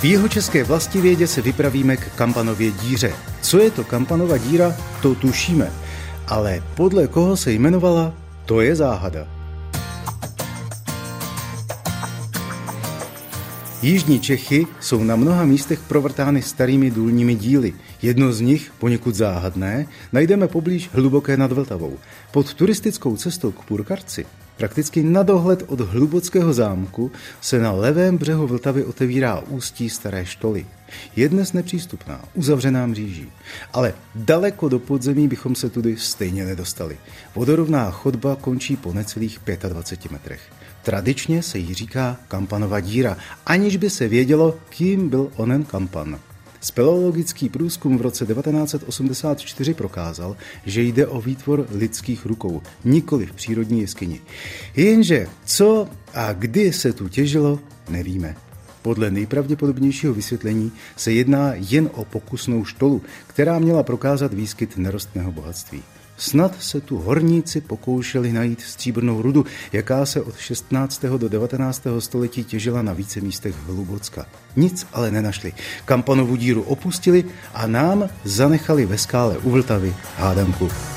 V jeho české vlastivědě se vypravíme k Kampanově díře. Co je to Kampanova díra, to tušíme. Ale podle koho se jmenovala, to je záhada. Jižní Čechy jsou na mnoha místech provrtány starými důlními díly. Jedno z nich, poněkud záhadné, najdeme poblíž hluboké nad Vltavou. Pod turistickou cestou k Purkarci, prakticky na dohled od Hlubockého zámku, se na levém břehu Vltavy otevírá ústí staré štoly. Je dnes nepřístupná, uzavřená mříží. Ale daleko do podzemí bychom se tudy stejně nedostali. Vodorovná chodba končí po necelých 25 metrech. Tradičně se jí říká Kampanova díra, aniž by se vědělo, kým byl onen Kampan. Speleologický průzkum v roce 1984 prokázal, že jde o výtvor lidských rukou, nikoli v přírodní jeskyni. Jenže co a kdy se tu těžilo, nevíme. Podle nejpravděpodobnějšího vysvětlení se jedná jen o pokusnou štolu, která měla prokázat výskyt nerostného bohatství. Snad se tu horníci pokoušeli najít stříbrnou rudu, jaká se od 16. do 19. století těžila na více místech Hlubocka. Nic ale nenašli. Kampanovu díru opustili a nám zanechali ve skále u Vltavy hádanku.